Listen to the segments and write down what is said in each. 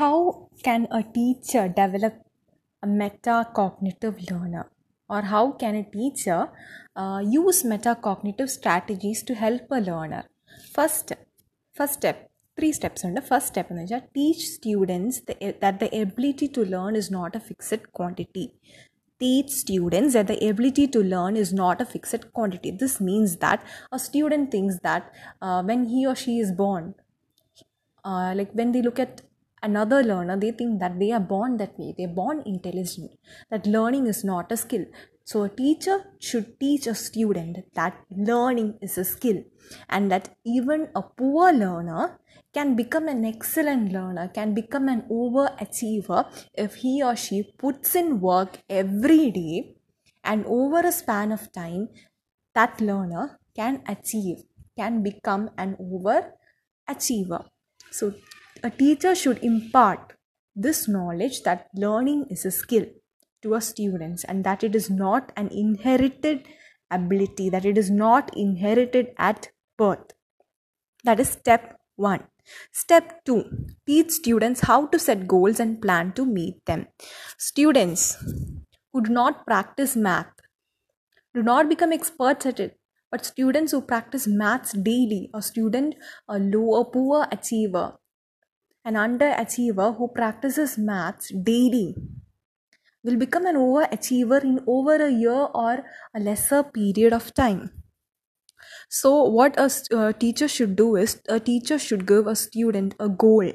how can a teacher develop a metacognitive learner or how can a teacher uh, use metacognitive strategies to help a learner first first step three steps ഉണ്ട് first step എന്ന് വെച്ചാൽ teach students that the ability to learn is not A fixed quantity teach students that the ability to learn is not a fixed quantity. This means that a student thinks that uh, when he or she is born, uh, like when they look at another learner, they think that they are born that way, they're born intelligent, that learning is not a skill. So, a teacher should teach a student that learning is a skill and that even a poor learner can become an excellent learner, can become an overachiever if he or she puts in work every day and over a span of time, that learner can achieve, can become an overachiever. So, a teacher should impart this knowledge that learning is a skill to a students and that it is not an inherited ability that it is not inherited at birth. That is step 1 step 2 teach students how to set goals and plan to meet them. Students who do not practice math do not become experts at it but students who practice maths daily a student a low a poor achiever an underachiever who practices maths daily will become an overachiever in over a year or a lesser period of time. So, what a uh, teacher should do is a teacher should give a student a goal,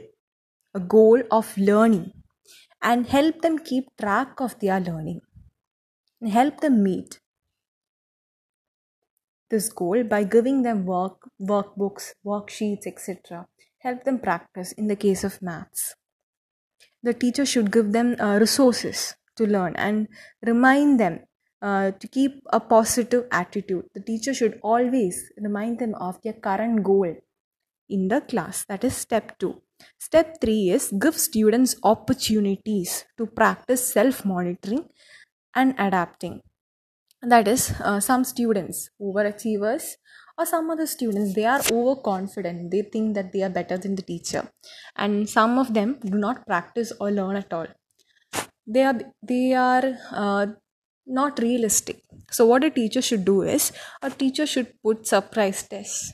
a goal of learning, and help them keep track of their learning and help them meet this goal by giving them work, workbooks, worksheets, etc. Help them practice in the case of maths. The teacher should give them uh, resources to learn and remind them uh, to keep a positive attitude. The teacher should always remind them of their current goal in the class. That is step two. Step three is give students opportunities to practice self monitoring and adapting. That is, uh, some students, overachievers, or some other students, they are overconfident. They think that they are better than the teacher. And some of them do not practice or learn at all they are they are uh, not realistic so what a teacher should do is a teacher should put surprise tests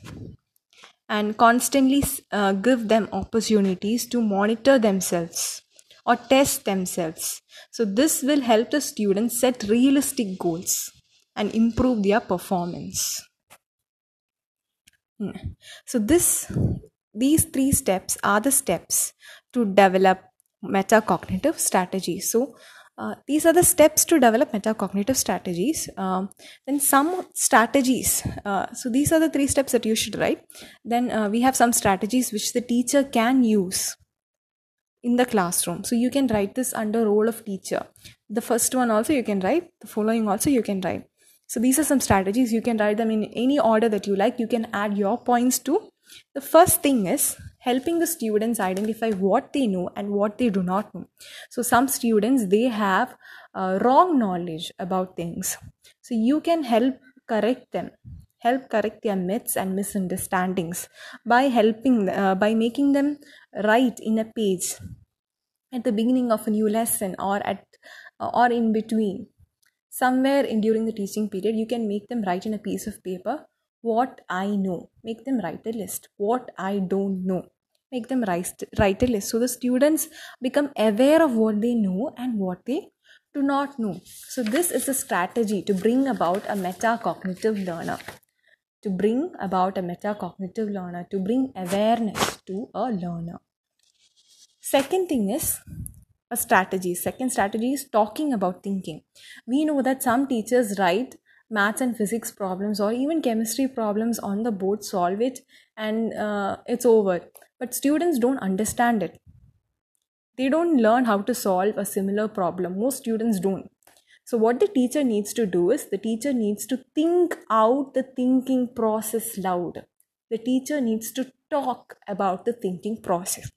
and constantly uh, give them opportunities to monitor themselves or test themselves so this will help the students set realistic goals and improve their performance. So this these three steps are the steps to develop metacognitive strategies. So, uh, these are the steps to develop metacognitive strategies. Um, then, some strategies. Uh, so, these are the three steps that you should write. Then, uh, we have some strategies which the teacher can use in the classroom. So, you can write this under role of teacher. The first one also you can write, the following also you can write. So, these are some strategies. You can write them in any order that you like. You can add your points to. The first thing is helping the students identify what they know and what they do not know so some students they have uh, wrong knowledge about things so you can help correct them help correct their myths and misunderstandings by helping uh, by making them write in a page at the beginning of a new lesson or at or in between somewhere in during the teaching period you can make them write in a piece of paper what I know. Make them write a list. What I don't know. Make them write, write a list. So the students become aware of what they know and what they do not know. So this is a strategy to bring about a metacognitive learner. To bring about a metacognitive learner, to bring awareness to a learner. Second thing is a strategy. Second strategy is talking about thinking. We know that some teachers write maths and physics problems or even chemistry problems on the board solve it and uh, it's over. But students don't understand it. They don't learn how to solve a similar problem. Most students don't. So what the teacher needs to do is the teacher needs to think out the thinking process loud. The teacher needs to talk about the thinking process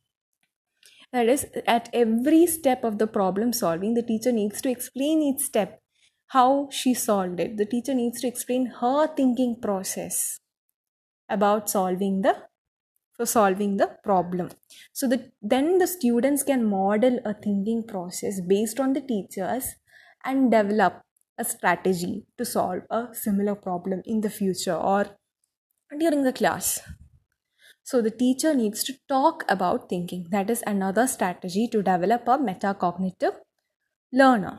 that is at every step of the problem solving the teacher needs to explain each step how she solved it. The teacher needs to explain her thinking process about solving the for solving the problem so that then the students can model a thinking process based on the teachers and develop a strategy to solve a similar problem in the future or during the class so the teacher needs to talk about thinking that is another strategy to develop a metacognitive learner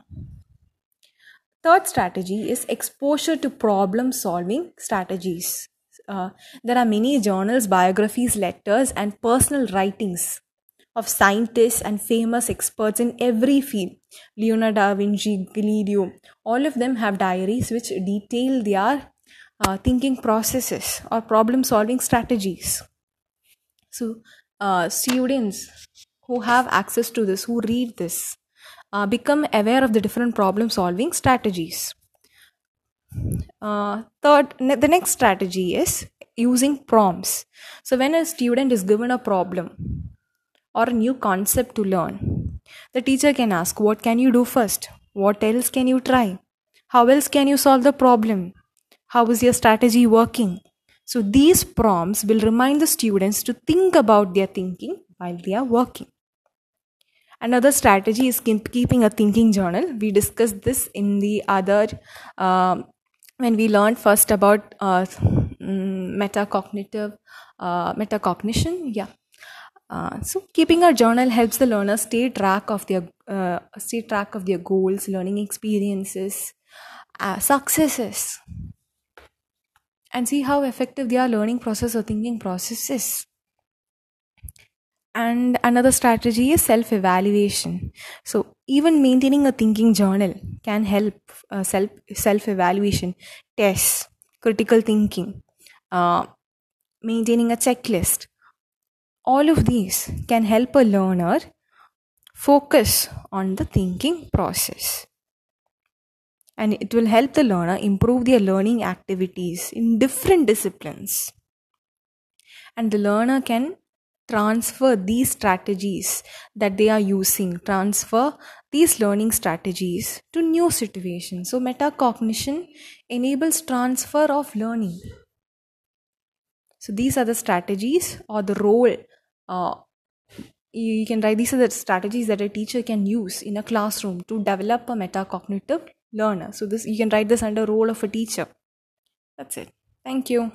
third strategy is exposure to problem solving strategies uh, there are many journals, biographies, letters, and personal writings of scientists and famous experts in every field. Leonardo da Vinci, Galileo, all of them have diaries which detail their uh, thinking processes or problem solving strategies. So, uh, students who have access to this, who read this, uh, become aware of the different problem solving strategies. Uh, third, ne- the next strategy is using prompts. So, when a student is given a problem or a new concept to learn, the teacher can ask, What can you do first? What else can you try? How else can you solve the problem? How is your strategy working? So, these prompts will remind the students to think about their thinking while they are working. Another strategy is keeping a thinking journal. We discussed this in the other uh, when we learned first about uh, mm, metacognitive uh, metacognition yeah uh, so keeping a journal helps the learner stay track of their uh, stay track of their goals learning experiences uh, successes and see how effective their learning process or thinking process is. And another strategy is self evaluation so even maintaining a thinking journal can help uh, self self evaluation tests critical thinking uh, maintaining a checklist. All of these can help a learner focus on the thinking process and it will help the learner improve their learning activities in different disciplines and the learner can transfer these strategies that they are using, transfer these learning strategies to new situations. So, metacognition enables transfer of learning. So, these are the strategies or the role. Uh, you can write these are the strategies that a teacher can use in a classroom to develop a metacognitive learner. So, this you can write this under role of a teacher. That's it. Thank you.